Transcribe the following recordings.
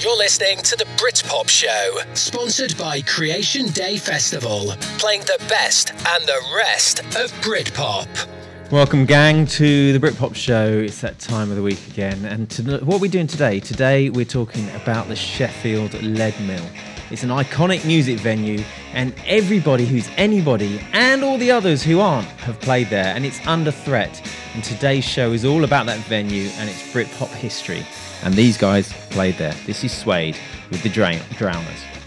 You're listening to the Britpop Show, sponsored by Creation Day Festival, playing the best and the rest of Britpop. Welcome, gang, to the Britpop Show. It's that time of the week again. And to, what are we doing today? Today, we're talking about the Sheffield Lead Mill. It's an iconic music venue, and everybody who's anybody and all the others who aren't have played there, and it's under threat. And today's show is all about that venue and its Britpop history. And these guys played there. This is Suede with the Drowners.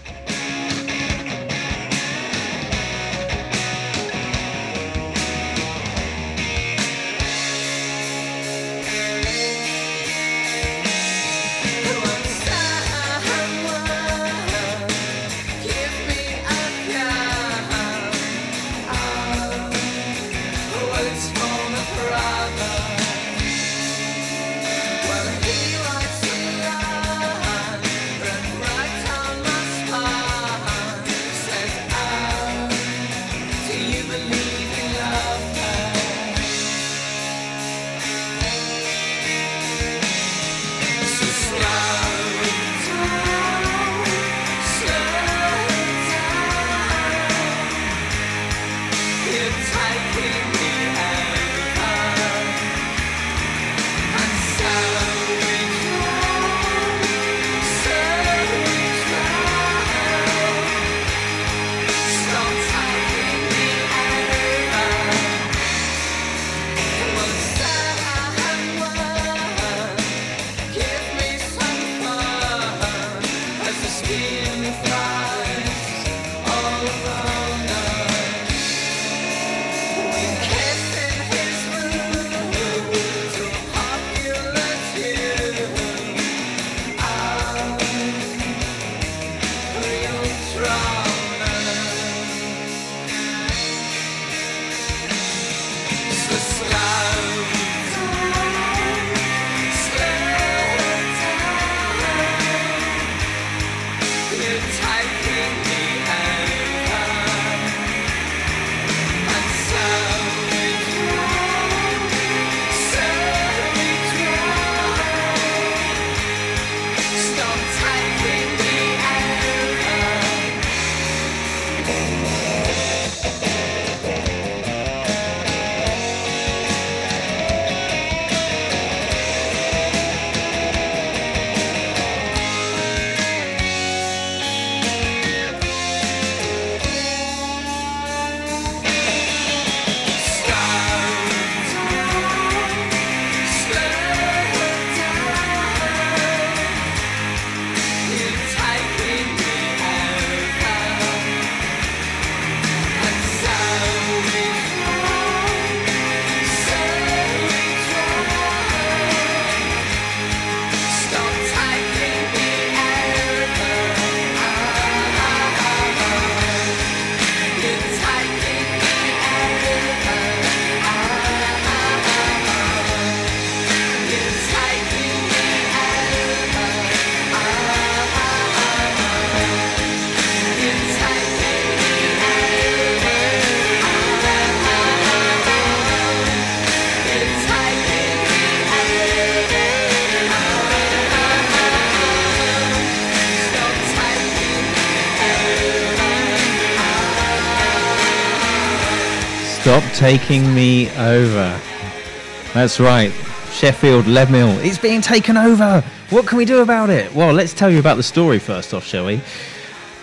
Stop taking me over. That's right. Sheffield Lead Mill. It's being taken over. What can we do about it? Well, let's tell you about the story first off, shall we?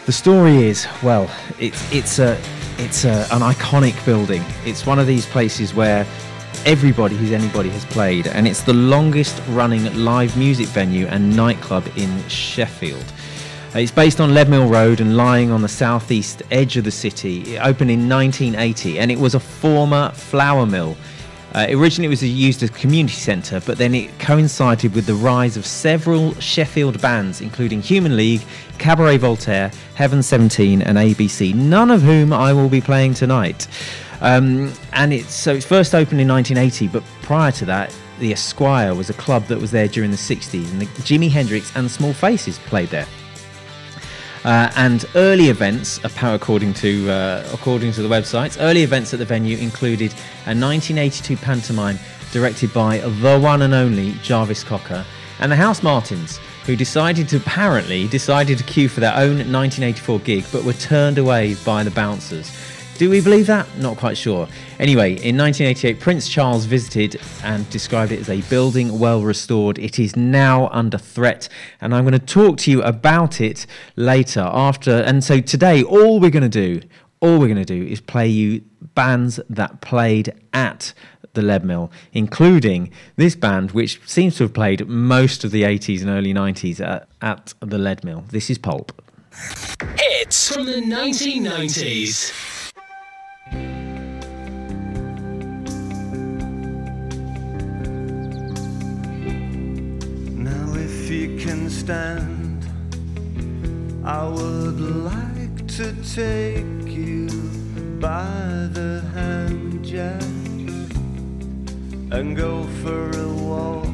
The story is, well, it's it's a it's a, an iconic building. It's one of these places where everybody who's anybody has played, and it's the longest running live music venue and nightclub in Sheffield. Uh, it's based on Leadmill Road and lying on the southeast edge of the city. It opened in 1980 and it was a former flour mill. Uh, originally, it was used as a community centre, but then it coincided with the rise of several Sheffield bands, including Human League, Cabaret Voltaire, Heaven 17, and ABC, none of whom I will be playing tonight. Um, and it's so it's first opened in 1980, but prior to that, the Esquire was a club that was there during the 60s, and the Jimi Hendrix and Small Faces played there. Uh, and early events, according to uh, according to the websites, early events at the venue included a 1982 pantomime directed by the one and only Jarvis Cocker, and the House Martins, who decided to apparently decided to queue for their own 1984 gig, but were turned away by the bouncers. Do we believe that? Not quite sure. Anyway, in 1988, Prince Charles visited and described it as a building well restored. It is now under threat, and I'm going to talk to you about it later. After, and so today, all we're going to do, all we're going to do is play you bands that played at the Lead Mill, including this band, which seems to have played most of the 80s and early 90s at, at the Lead Mill. This is Pulp. Hits from the 1990s. Can stand, I would like to take you by the hand, Jack, and go for a walk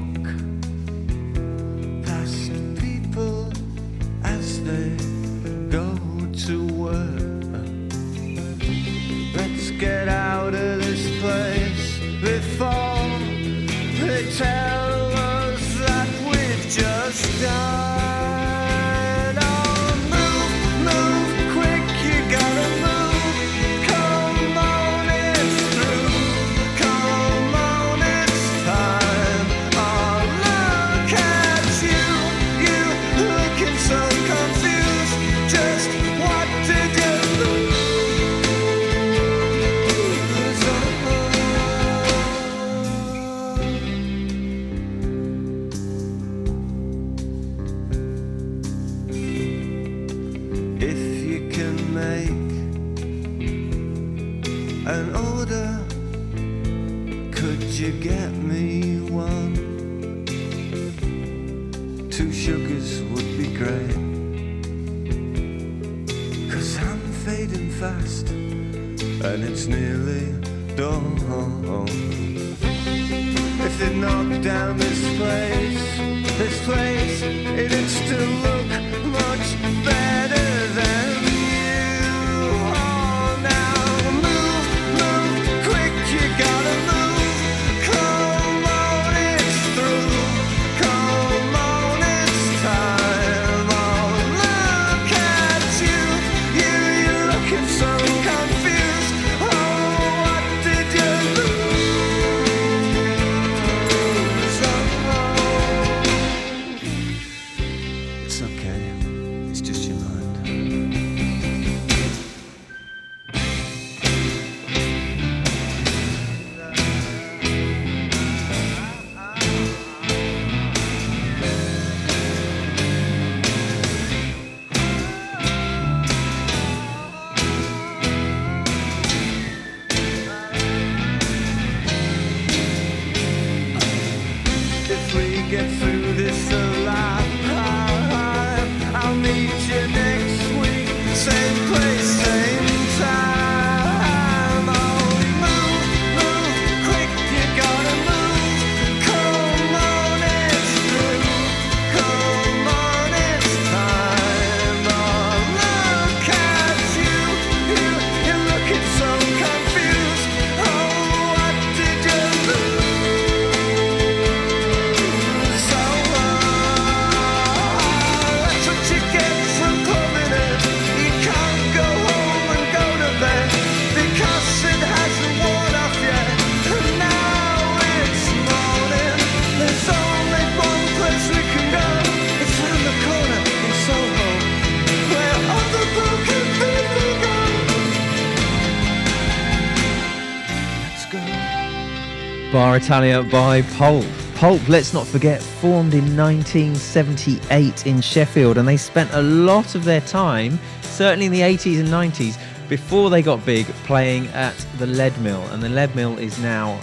Italia by Pulp. Pulp, let's not forget, formed in 1978 in Sheffield, and they spent a lot of their time, certainly in the 80s and 90s, before they got big, playing at the Lead Mill. And the Lead Mill is now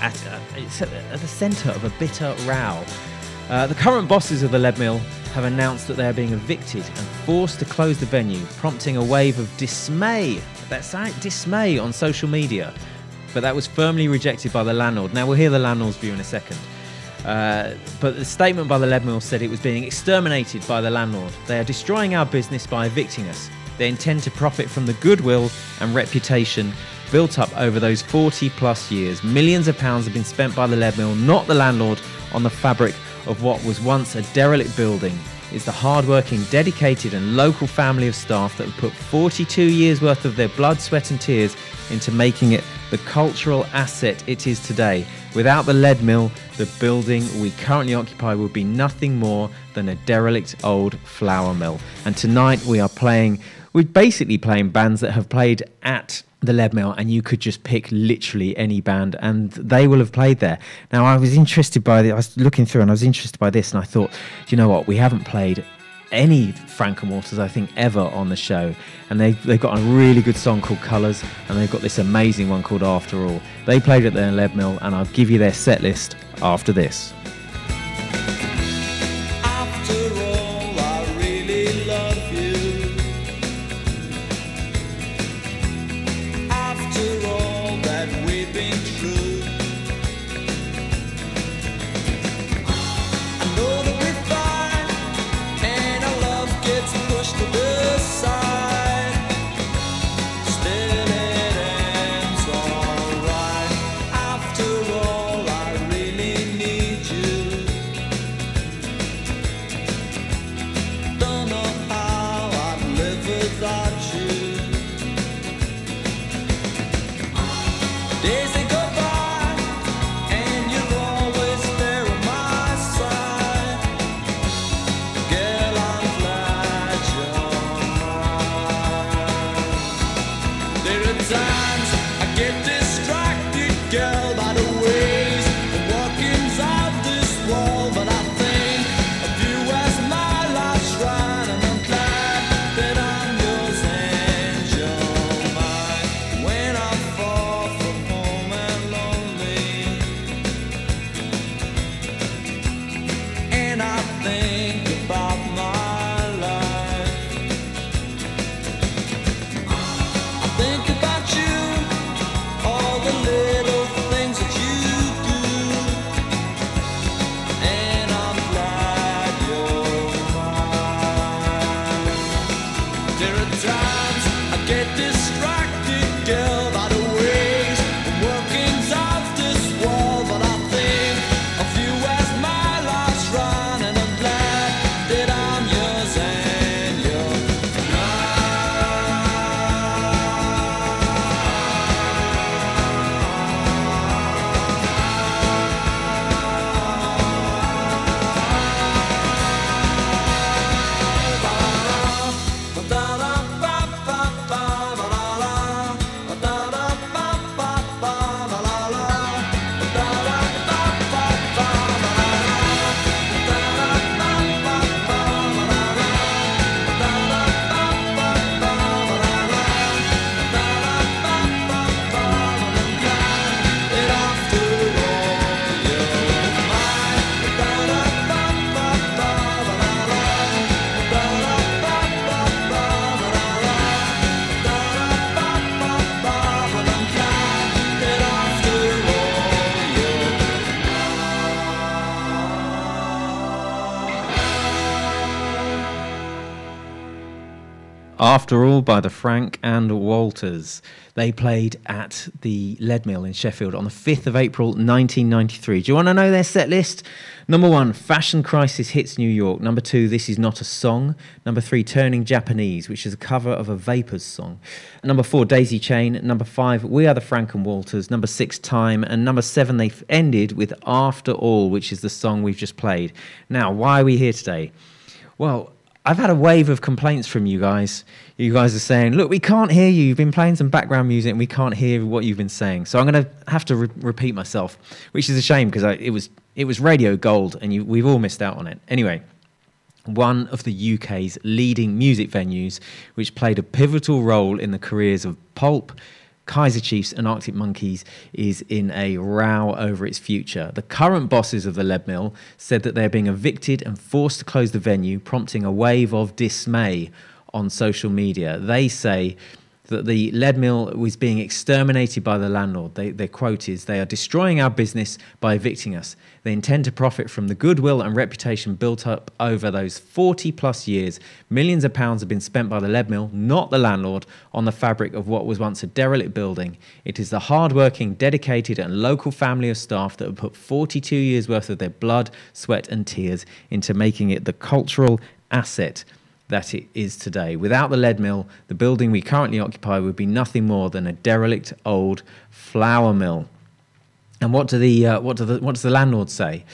at, uh, at, the centre of a bitter row. Uh, the current bosses of the Lead Mill have announced that they are being evicted and forced to close the venue, prompting a wave of dismay. That's right, dismay on social media. But that was firmly rejected by the landlord. Now we'll hear the landlord's view in a second. Uh, but the statement by the lead mill said it was being exterminated by the landlord. They are destroying our business by evicting us. They intend to profit from the goodwill and reputation built up over those 40 plus years. Millions of pounds have been spent by the lead mill, not the landlord, on the fabric of what was once a derelict building It's the hard-working, dedicated and local family of staff that have put 42 years worth of their blood, sweat and tears into making it the cultural asset it is today. Without the lead mill, the building we currently occupy would be nothing more than a derelict old flour mill. And tonight we are playing, we're basically playing bands that have played at the lead mill and you could just pick literally any band and they will have played there now i was interested by the i was looking through and i was interested by this and i thought you know what we haven't played any Frank and Walters, I think, ever on the show. And they've, they've got a really good song called Colours, and they've got this amazing one called After All. They played at their Lead Mill, and I'll give you their set list after this. After All by the Frank and Walters. They played at the Lead Mill in Sheffield on the 5th of April 1993. Do you want to know their set list? Number one, Fashion Crisis Hits New York. Number two, This Is Not a Song. Number three, Turning Japanese, which is a cover of a Vapors song. Number four, Daisy Chain. Number five, We Are the Frank and Walters. Number six, Time. And number seven, they ended with After All, which is the song we've just played. Now, why are we here today? Well, I've had a wave of complaints from you guys. You guys are saying, look, we can't hear you. You've been playing some background music and we can't hear what you've been saying. So I'm going to have to re- repeat myself, which is a shame because it was, it was radio gold and you, we've all missed out on it. Anyway, one of the UK's leading music venues, which played a pivotal role in the careers of Pulp, Kaiser Chiefs, and Arctic Monkeys, is in a row over its future. The current bosses of the Lead Mill said that they're being evicted and forced to close the venue, prompting a wave of dismay on social media. They say that the lead mill was being exterminated by the landlord. They, their quote is They are destroying our business by evicting us. They intend to profit from the goodwill and reputation built up over those 40 plus years. Millions of pounds have been spent by the lead mill, not the landlord, on the fabric of what was once a derelict building. It is the hard-working, dedicated, and local family of staff that have put 42 years worth of their blood, sweat, and tears into making it the cultural asset that it is today. Without the lead mill, the building we currently occupy would be nothing more than a derelict old flour mill. And what do the uh, what do the what does the landlord say?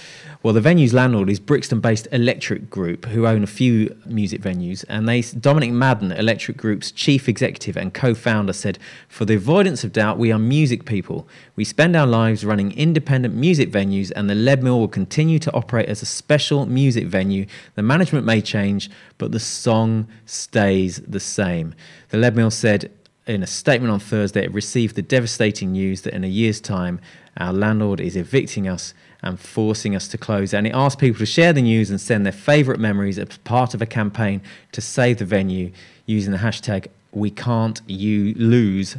Well, the venue's landlord is Brixton-based Electric Group, who own a few music venues. And they Dominic Madden, Electric Group's chief executive and co-founder, said, "For the avoidance of doubt, we are music people. We spend our lives running independent music venues, and the Lead Mill will continue to operate as a special music venue. The management may change, but the song stays the same." The Lead Mill said in a statement on Thursday, it received the devastating news that in a year's time, our landlord is evicting us and forcing us to close. And it asked people to share the news and send their favourite memories as part of a campaign to save the venue using the hashtag We Can't you Lose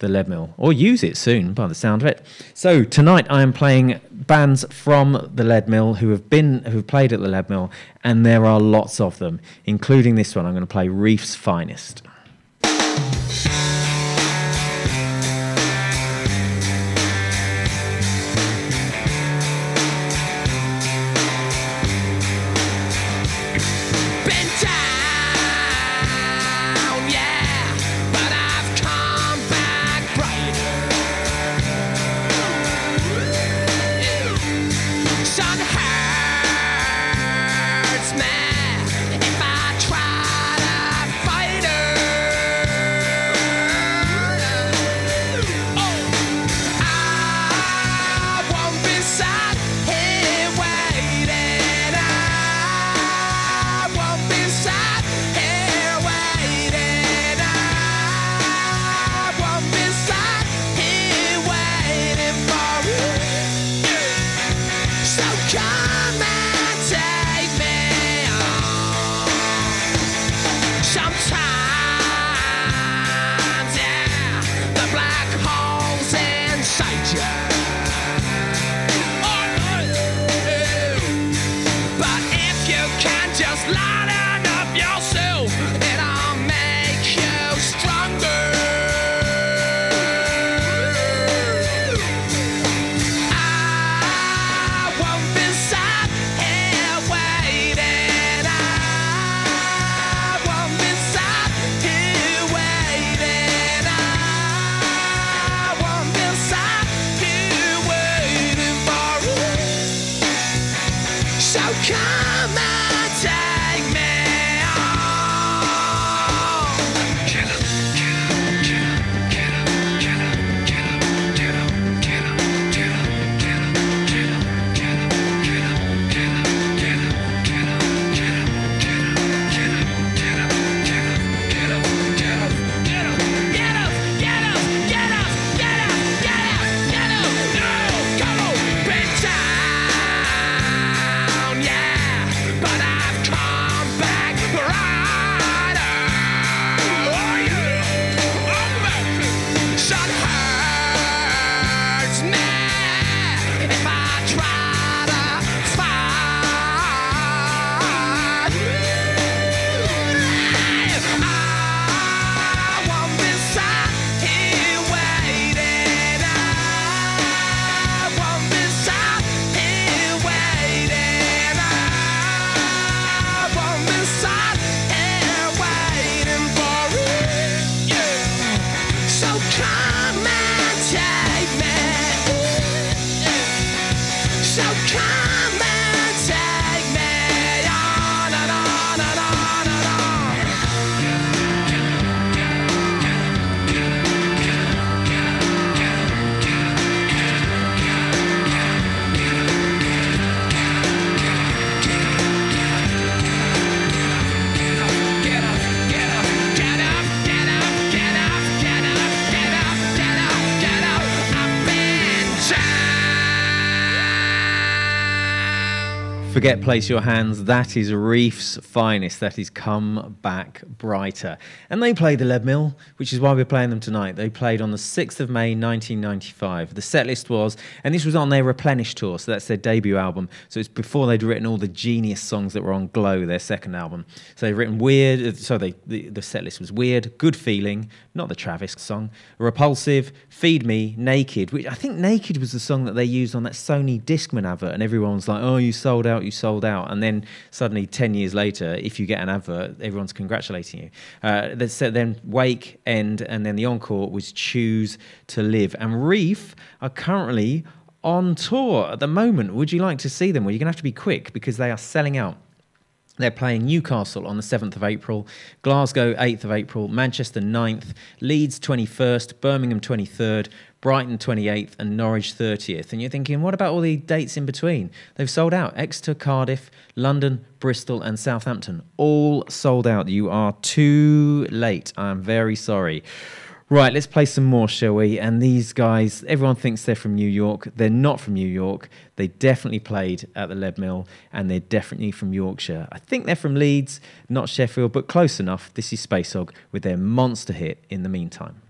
the Lead Mill, or use it soon by the sound of it. So tonight I am playing bands from the Lead Mill who have been who have played at the Lead Mill, and there are lots of them, including this one. I'm going to play Reef's Finest. Place Your Hands. That is Reef's finest. That is Come Back Brighter. And they played the Lead Mill, which is why we're playing them tonight. They played on the 6th of May 1995. The set list was, and this was on their Replenish tour, so that's their debut album. So it's before they'd written all the genius songs that were on Glow, their second album. So they'd written Weird, uh, so they, the, the set list was Weird, Good Feeling, not the Travis song, Repulsive, Feed Me, Naked, which I think Naked was the song that they used on that Sony Discman advert, and everyone was like, oh, you sold out, you sold out. And then suddenly, 10 years later, if you get an advert, everyone's congratulating you. Uh, said then Wake, End, and then the encore was Choose to Live. And Reef are currently on tour at the moment. Would you like to see them? Well, you're going to have to be quick because they are selling out. They're playing Newcastle on the 7th of April, Glasgow 8th of April, Manchester 9th, Leeds 21st, Birmingham 23rd, Brighton 28th, and Norwich 30th. And you're thinking, what about all the dates in between? They've sold out. Exeter, Cardiff, London, Bristol, and Southampton. All sold out. You are too late. I'm very sorry. Right, let's play some more, shall we? And these guys, everyone thinks they're from New York. They're not from New York. They definitely played at the Lead Mill, and they're definitely from Yorkshire. I think they're from Leeds, not Sheffield, but close enough. This is Space Hog with their monster hit in the meantime.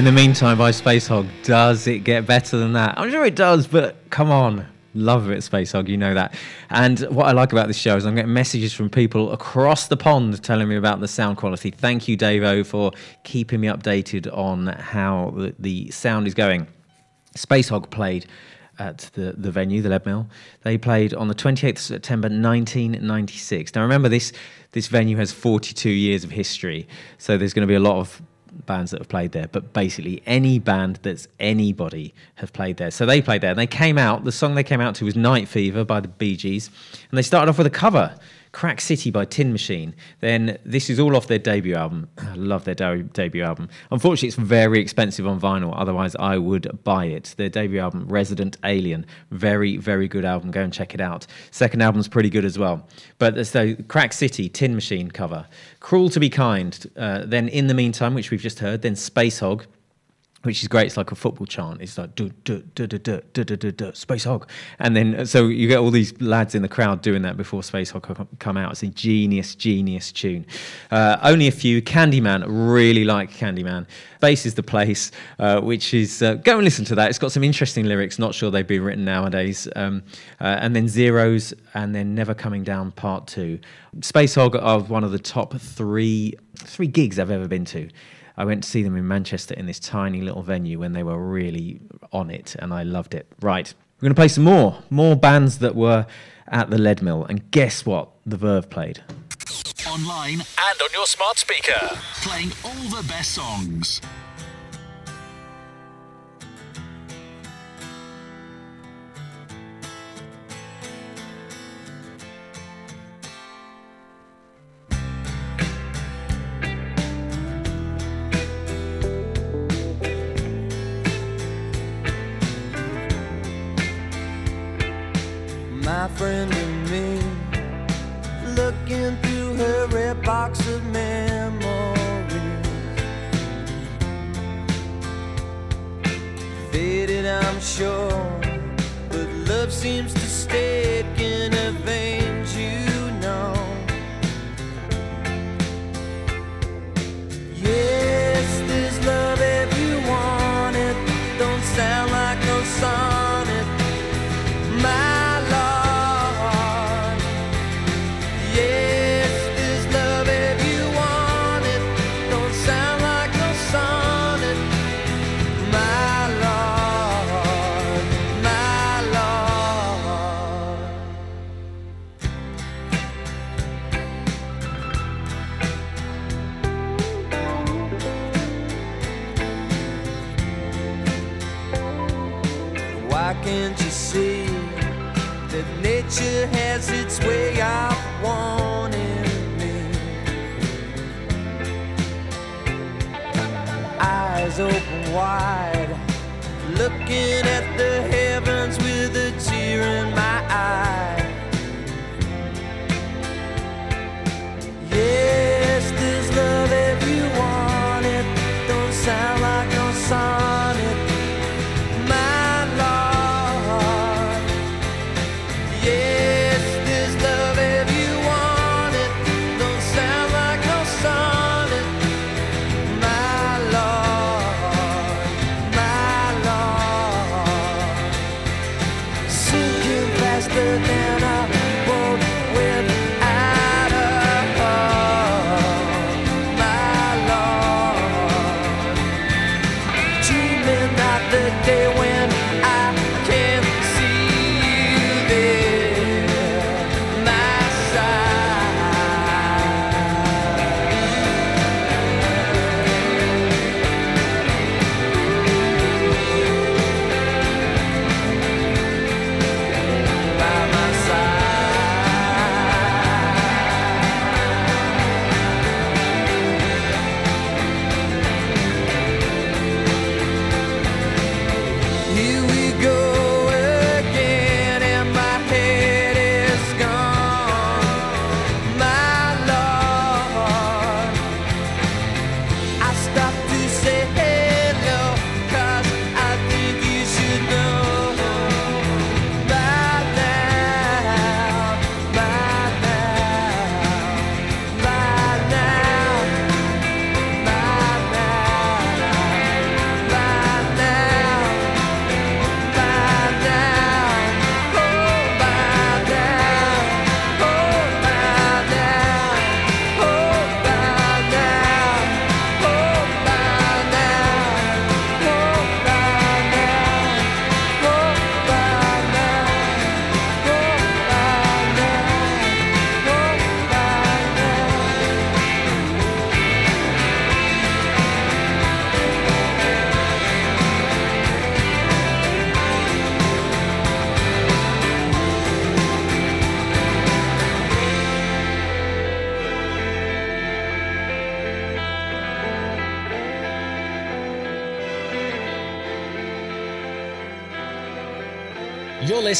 In the meantime, by Space Hog, does it get better than that? I'm sure it does, but come on. Love it, Space Hog, you know that. And what I like about this show is I'm getting messages from people across the pond telling me about the sound quality. Thank you, Davo, for keeping me updated on how the, sound is going. Space Hog played at the, the venue, the Lead Mill. They played on the 28th of September 1996. Now, remember, this, this venue has 42 years of history, so there's going to be a lot of bands that have played there, but basically any band that's anybody have played there. So they played there, and they came out. The song they came out to was Night Fever by the Bee Gees, and they started off with a cover. Crack City by Tin Machine. Then this is all off their debut album. I love their de- debut album. Unfortunately, it's very expensive on vinyl. Otherwise, I would buy it. Their debut album, Resident Alien, very very good album. Go and check it out. Second album's pretty good as well. But so Crack City, Tin Machine cover. Cruel to Be Kind. Uh, then In the Meantime, which we've just heard. Then Space Hog which is great. It's like a football chant. It's like do do do do do do do do Space Hog, and then so you get all these lads in the crowd doing that before Space Hog come out. It's a genius, genius tune. Uh, only a few. Candyman, really like Candyman. Space is the place, uh, which is uh, go and listen to that. It's got some interesting lyrics. Not sure they've been written nowadays. Um, uh, and then Zeros, and then Never Coming Down Part Two. Space Hog are one of the top three three gigs I've ever been to. I went to see them in Manchester in this tiny little venue when they were really on it, and I loved it. Right, we're going to play some more, more bands that were at the Lead Mill, and guess what? The Verve played. Online And on your smart speaker. playing all the best songs. Friend and me looking through her red box of memories. Faded i'm sure but love seems to stick in her veins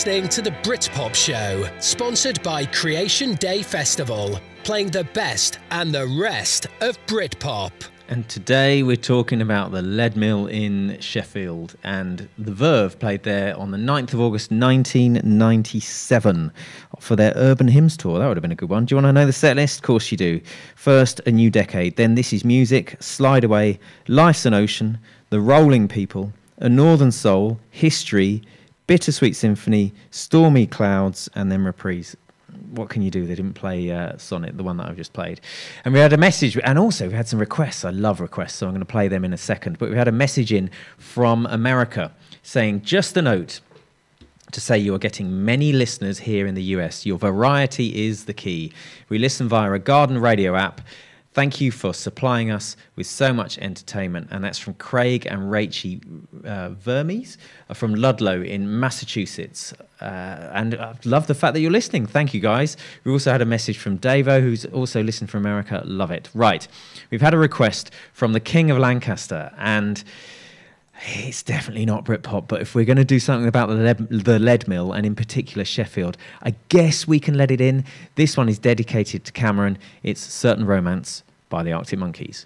listening to the Britpop Show, sponsored by Creation Day Festival, playing the best and the rest of Britpop. And today we're talking about the Leadmill in Sheffield. And the Verve played there on the 9th of August 1997 for their Urban Hymns Tour. That would have been a good one. Do you want to know the set list? Of course you do. First, A New Decade. Then This Is Music, Slide Away, Life's an Ocean, The Rolling People, A Northern Soul, History, Bittersweet Symphony, Stormy Clouds, and then Reprise what can you do? They didn't play uh, Sonnet, the one that I've just played. And we had a message, and also we had some requests. I love requests, so I'm going to play them in a second. But we had a message in from America saying, just a note to say you are getting many listeners here in the US. Your variety is the key. We listen via a garden radio app. Thank you for supplying us with so much entertainment. And that's from Craig and Rachie uh, Vermes uh, from Ludlow in Massachusetts. Uh, and I love the fact that you're listening. Thank you, guys. We also had a message from Davo, who's also listened from America. Love it. Right. We've had a request from the King of Lancaster. And it's definitely not Britpop, but if we're going to do something about the lead, the Leadmill and in particular Sheffield, I guess we can let it in. This one is dedicated to Cameron. It's Certain Romance by the Arctic Monkeys.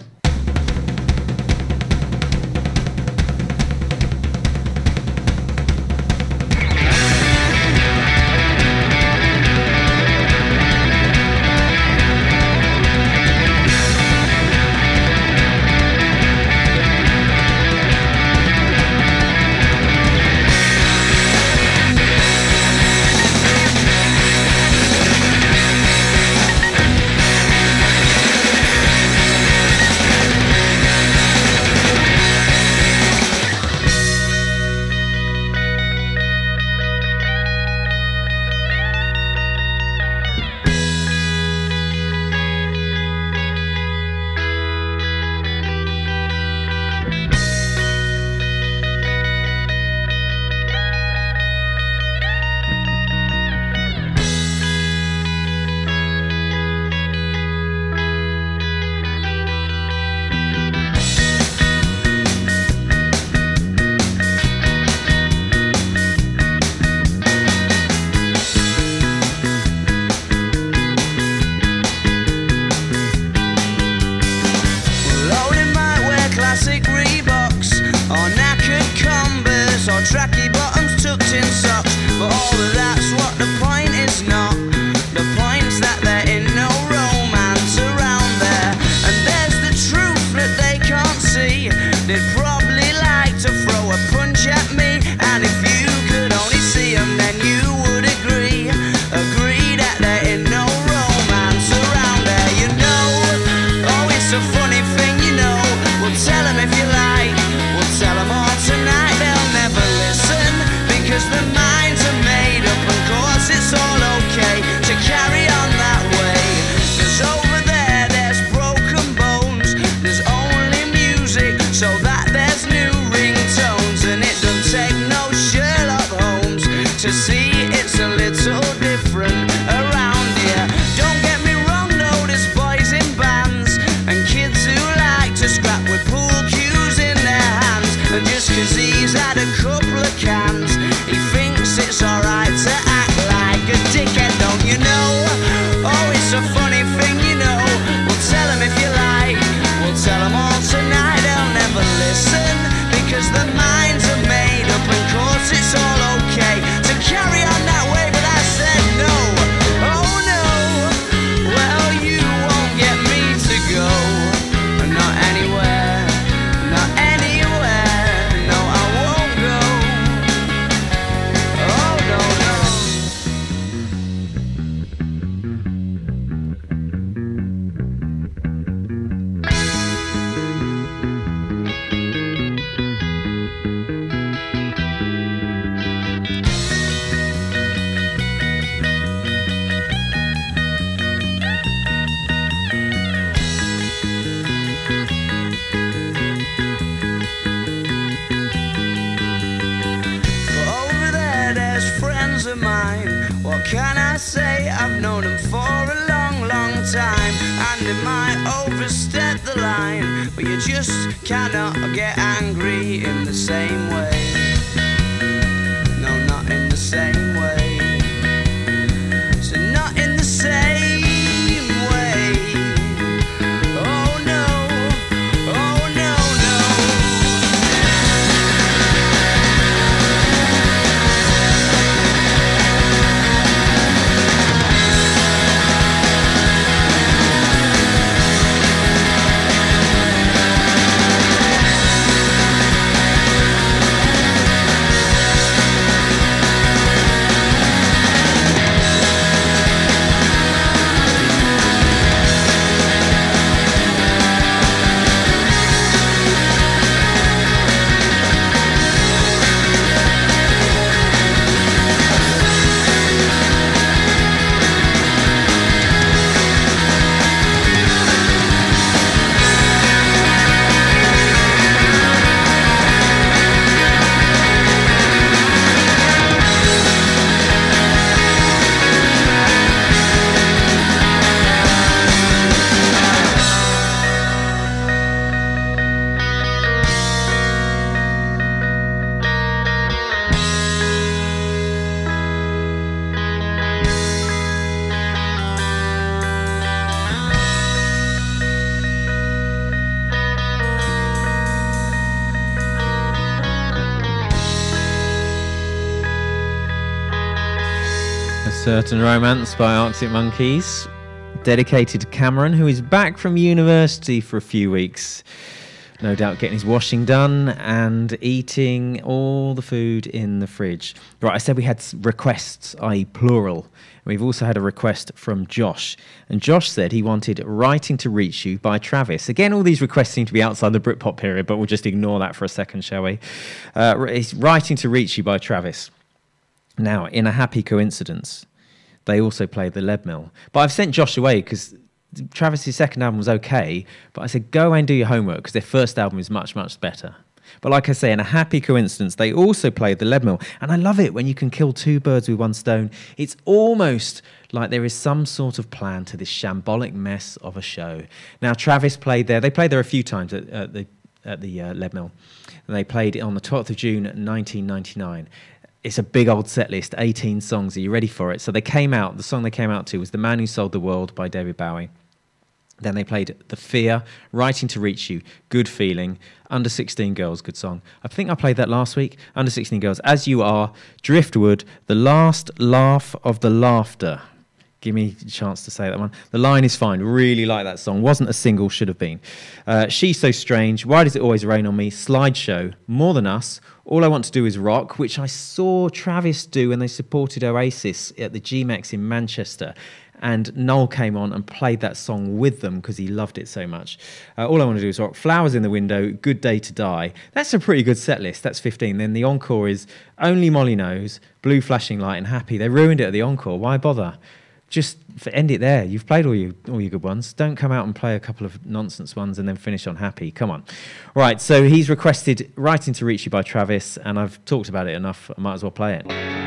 Certain Romance by Arctic Monkeys, dedicated to Cameron, who is back from university for a few weeks. No doubt getting his washing done and eating all the food in the fridge. Right, I said we had requests, i.e., plural. We've also had a request from Josh. And Josh said he wanted Writing to Reach You by Travis. Again, all these requests seem to be outside the Britpop period, but we'll just ignore that for a second, shall we? Uh, it's Writing to Reach You by Travis. Now, in a happy coincidence, they also played the Leadmill. But I've sent Josh away because Travis's second album was okay, but I said go and do your homework because their first album is much, much better. But like I say, in a happy coincidence, they also played the Leadmill. And I love it when you can kill two birds with one stone. It's almost like there is some sort of plan to this shambolic mess of a show. Now, Travis played there. They played there a few times at, at the, at the uh, Leadmill. And they played it on the 12th of June, 1999 it's a big old set list, 18 songs. Are you ready for it? So they came out, the song they came out to was The Man Who Sold the World by David Bowie. Then they played The Fear, Writing to Reach You, Good Feeling, Under 16 Girls, good song. I think I played that last week. Under 16 Girls, As You Are, Driftwood, The Last Laugh of the Laughter. Give me a chance to say that one. The line is fine. Really like that song. Wasn't a single, should have been. Uh, She's So Strange. Why Does It Always Rain on Me? Slideshow. More Than Us. All I Want to Do Is Rock, which I saw Travis do when they supported Oasis at the GMEX in Manchester. And Noel came on and played that song with them because he loved it so much. Uh, All I Want to Do Is Rock. Flowers in the Window. Good Day to Die. That's a pretty good set list. That's 15. Then the encore is Only Molly Knows, Blue Flashing Light, and Happy. They ruined it at the encore. Why bother? Just end it there. You've played all your all your good ones. Don't come out and play a couple of nonsense ones and then finish on happy. Come on. Right. So he's requested "Writing to Reach You" by Travis, and I've talked about it enough. I might as well play it.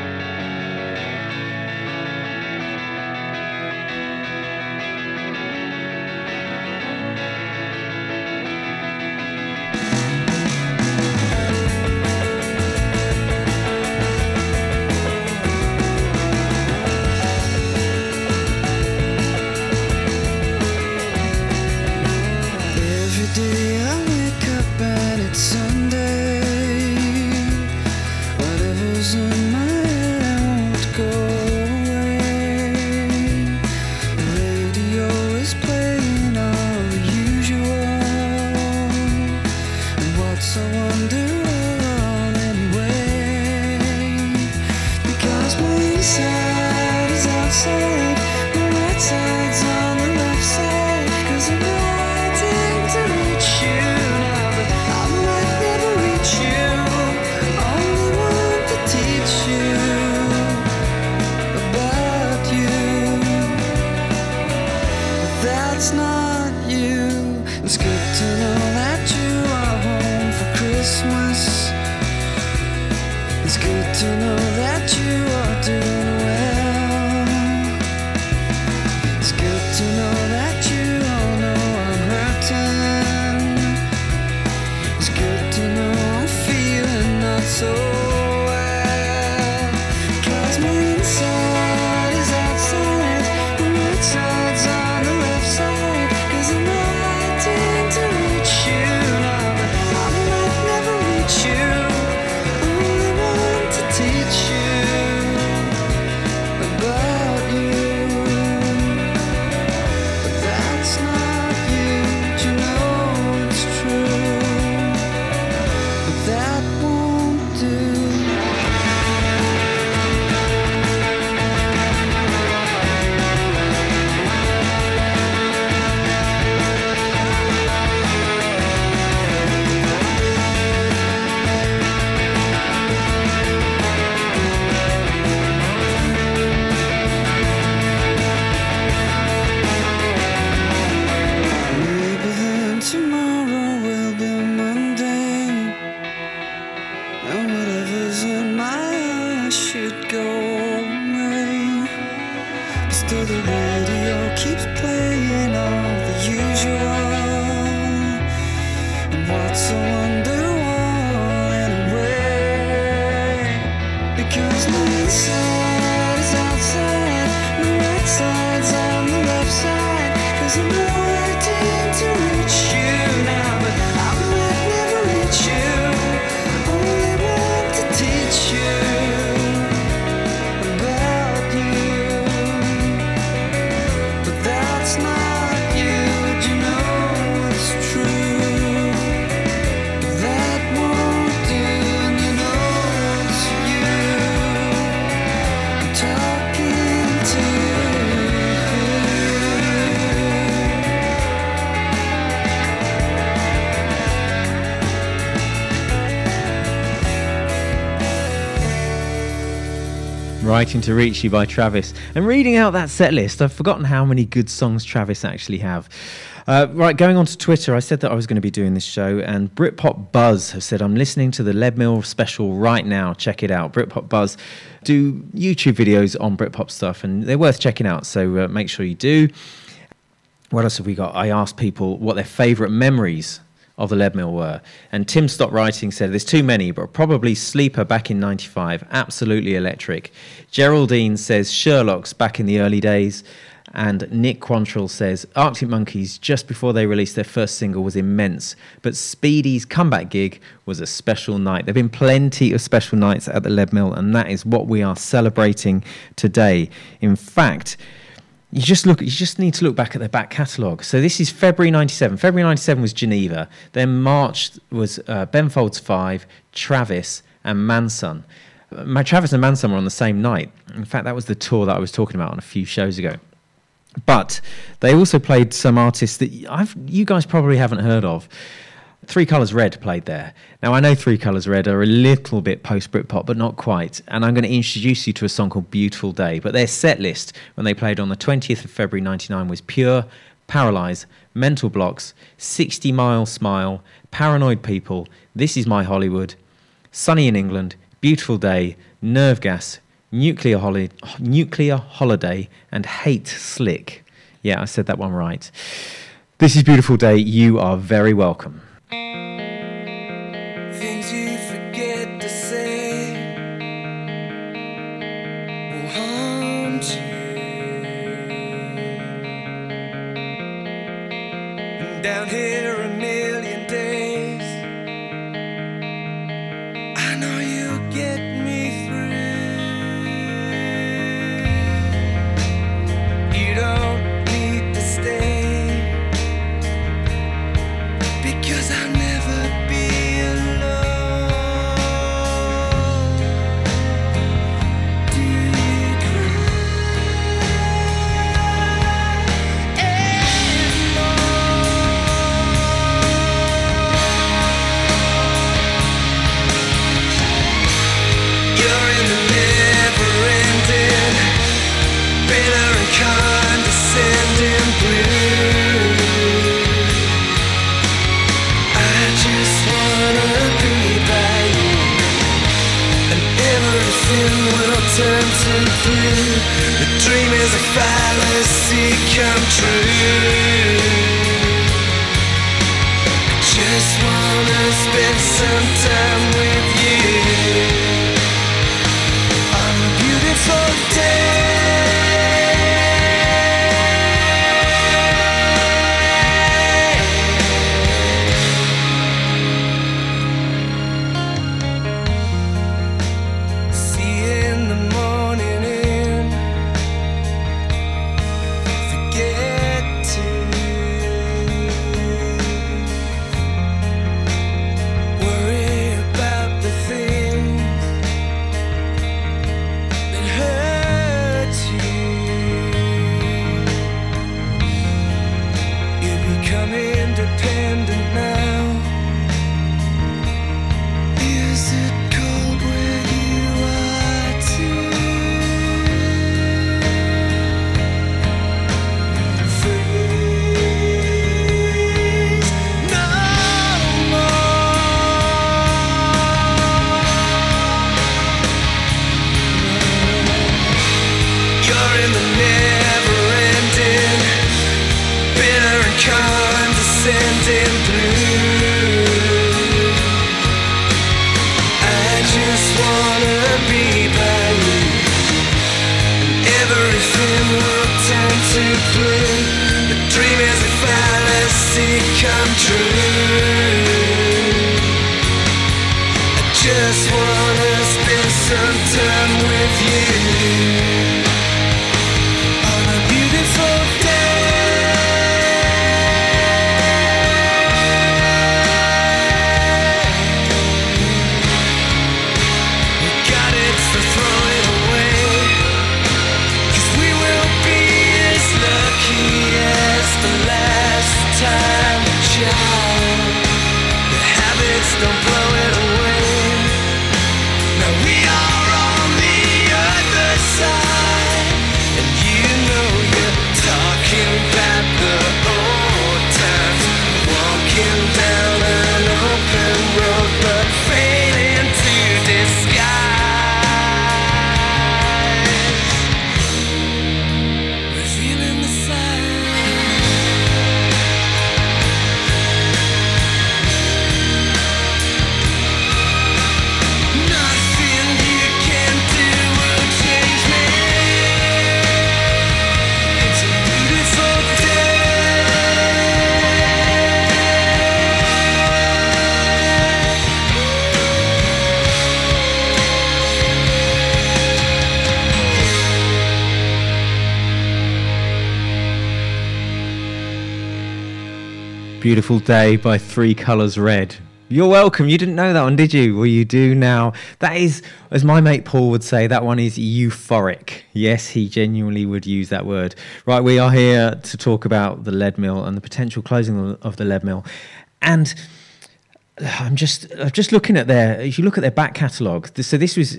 Writing to Reach You by Travis. And reading out that set list, I've forgotten how many good songs Travis actually have. Uh, right, going on to Twitter, I said that I was going to be doing this show, and Britpop Buzz have said, I'm listening to the Leadmill special right now. Check it out. Britpop Buzz do YouTube videos on Britpop stuff, and they're worth checking out, so uh, make sure you do. What else have we got? I asked people what their favourite memories of the Leadmill were. And Tim stopped writing, said, There's too many, but probably Sleeper back in 95, absolutely electric. Geraldine says Sherlock's back in the early days. And Nick Quantrill says Arctic Monkeys just before they released their first single was immense, but Speedy's comeback gig was a special night. There have been plenty of special nights at the Leadmill, and that is what we are celebrating today. In fact, you just look you just need to look back at their back catalogue. So this is february 97 february 97 was geneva. Then march was uh, ben folds 5 travis and Mansun. My travis and Mansun were on the same night. In fact that was the tour that i was talking about on a few shows ago. But they also played some artists that I've, you guys probably haven't heard of Three Colours Red played there. Now, I know Three Colours Red are a little bit post Britpop, but not quite. And I'm going to introduce you to a song called Beautiful Day. But their set list, when they played on the 20th of February 99, was Pure, Paralyze, Mental Blocks, 60 Mile Smile, Paranoid People, This Is My Hollywood, Sunny in England, Beautiful Day, Nerve Gas, Nuclear, Holi- Nuclear Holiday, and Hate Slick. Yeah, I said that one right. This is Beautiful Day. You are very welcome. Things you forget to say will haunt you. Down here Beautiful Day by Three Colours Red. You're welcome. You didn't know that one, did you? Well, you do now. That is, as my mate Paul would say, that one is euphoric. Yes, he genuinely would use that word. Right, we are here to talk about the Leadmill and the potential closing of the Leadmill. And uh, I'm just, I'm just looking at their. If you look at their back catalogue, so this was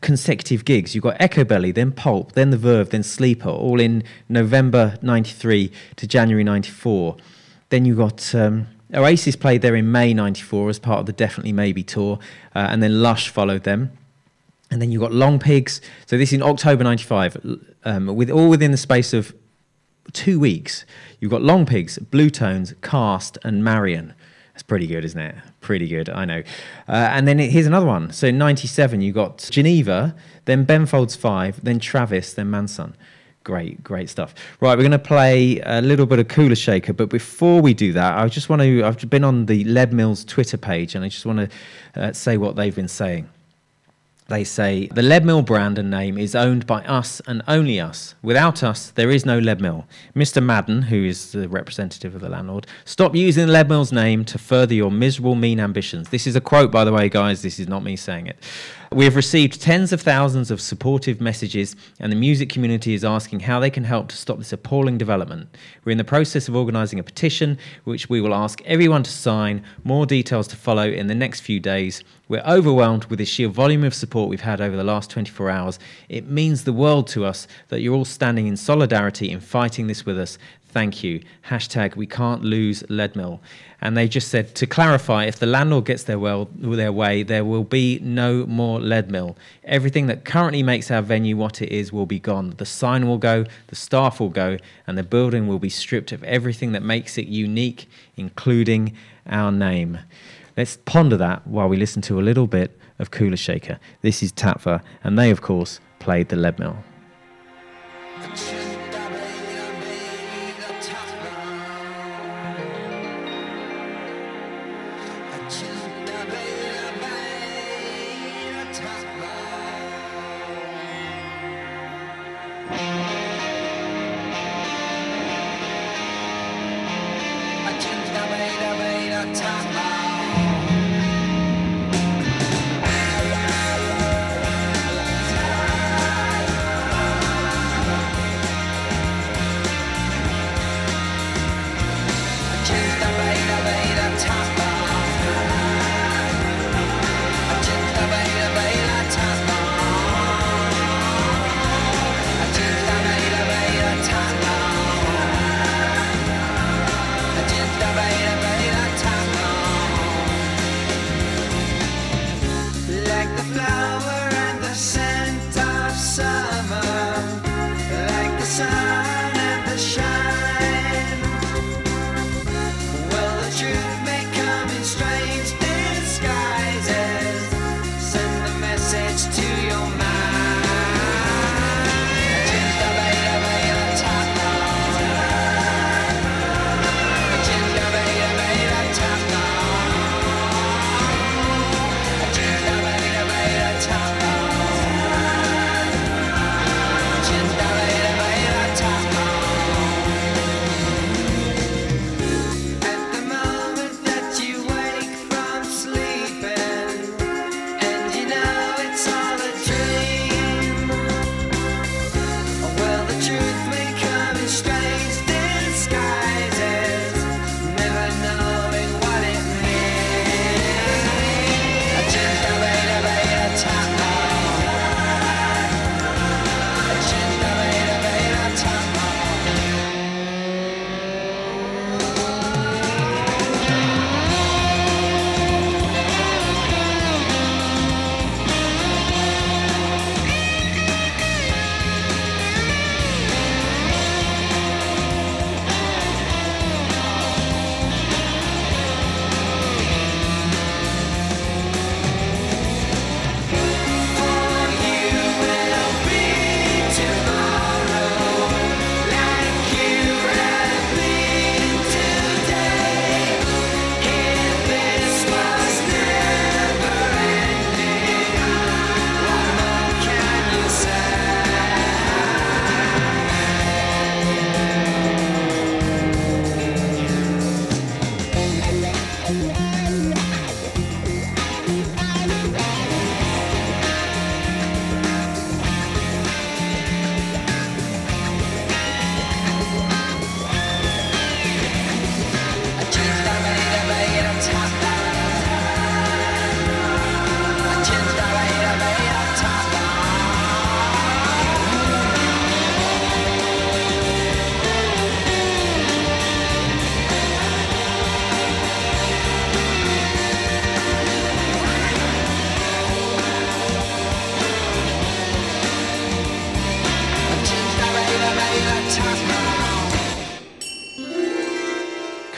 consecutive gigs. You've got Echobelly, then Pulp, then The Verve, then Sleeper, all in November '93 to January '94. Then you got um, Oasis played there in May '94 as part of the Definitely Maybe tour, uh, and then Lush followed them. And then you got Longpigs. So this is in October '95, um, with all within the space of two weeks. You've got Longpigs, Blue Tones, Cast, and Marion. That's pretty good, isn't it? Pretty good, I know. Uh, and then it- here's another one. So in 97, you got Geneva, then Ben Folds 5, then Travis, then Mansun. Great, great stuff. Right, we're going to play a little bit of Kula Shaker, but before we do that, I just want to. I've been on the Leadmills Twitter page and I just want to uh, say what they've been saying. They say the Leadmill brand and name is owned by us and only us. Without us, there is no Leadmill. Mr. Madden, who is the representative of the landlord, stop using the Leadmill's name to further your miserable, mean ambitions. This is a quote, by the way, guys. This is not me saying it. We have received tens of thousands of supportive messages, and the music community is asking how they can help to stop this appalling development. We're in the process of organising a petition, which we will ask everyone to sign. More details to follow in the next few days. We're overwhelmed with the sheer volume of support we've had over the last 24 hours. It means the world to us that you're all standing in solidarity in fighting this with us. Thank you. Hashtag we can't lose Leadmill. And they just said to clarify, if the landlord gets their, well, their way, there will be no more Leadmill. Everything that currently makes our venue what it is will be gone. The sign will go, the staff will go, and the building will be stripped of everything that makes it unique, including our name. Let's ponder that while we listen to a little bit of Kula Shaker. This is Tattva, and they, of course, played the Leadmill.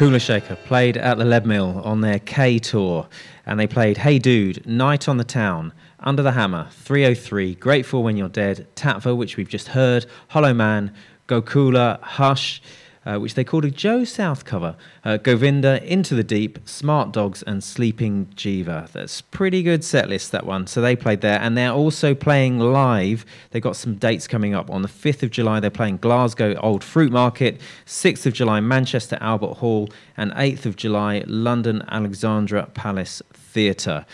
Kula Shaker played at the Leadmill on their K tour, and they played Hey Dude, Night on the Town, Under the Hammer, 303, Grateful When You're Dead, Tattva, which we've just heard, Hollow Man, Gokula, Hush, uh, which they called a Joe South cover, uh, Govinda, Into the Deep, Smart Dogs, and Sleeping Jiva. That's pretty good set list, that one. So they played there, and they're also playing live. They've got some dates coming up. On the 5th of July, they're playing Glasgow Old Fruit Market, 6th of July, Manchester Albert Hall, and 8th of July, London Alexandra Palace Theatre.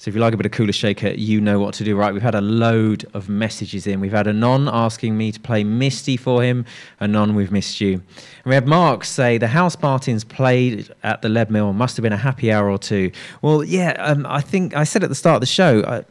So if you like a bit of Kula Shaker, you know what to do. Right, we've had a load of messages in. We've had a non asking me to play Misty for him, a non we've missed you. And we had Mark say the Housemartins played at the Leadmill. Must have been a happy hour or two. Well, yeah, um, I think I said at the start of the show. I,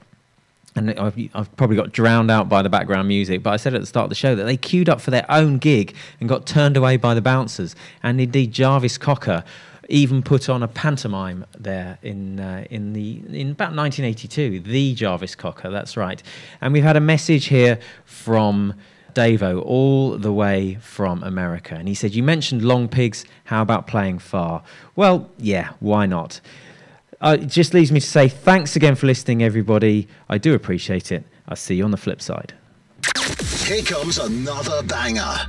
and I've, I've probably got drowned out by the background music, but I said at the start of the show that they queued up for their own gig and got turned away by the bouncers. And indeed, Jarvis Cocker even put on a pantomime there in uh, in the in about 1982. The Jarvis Cocker, that's right. And we've had a message here from Davo, all the way from America, and he said, "You mentioned Longpigs. How about playing far? Well, yeah, why not?" Uh, it just leaves me to say thanks again for listening, everybody. I do appreciate it. I'll see you on the flip side. Here comes another banger.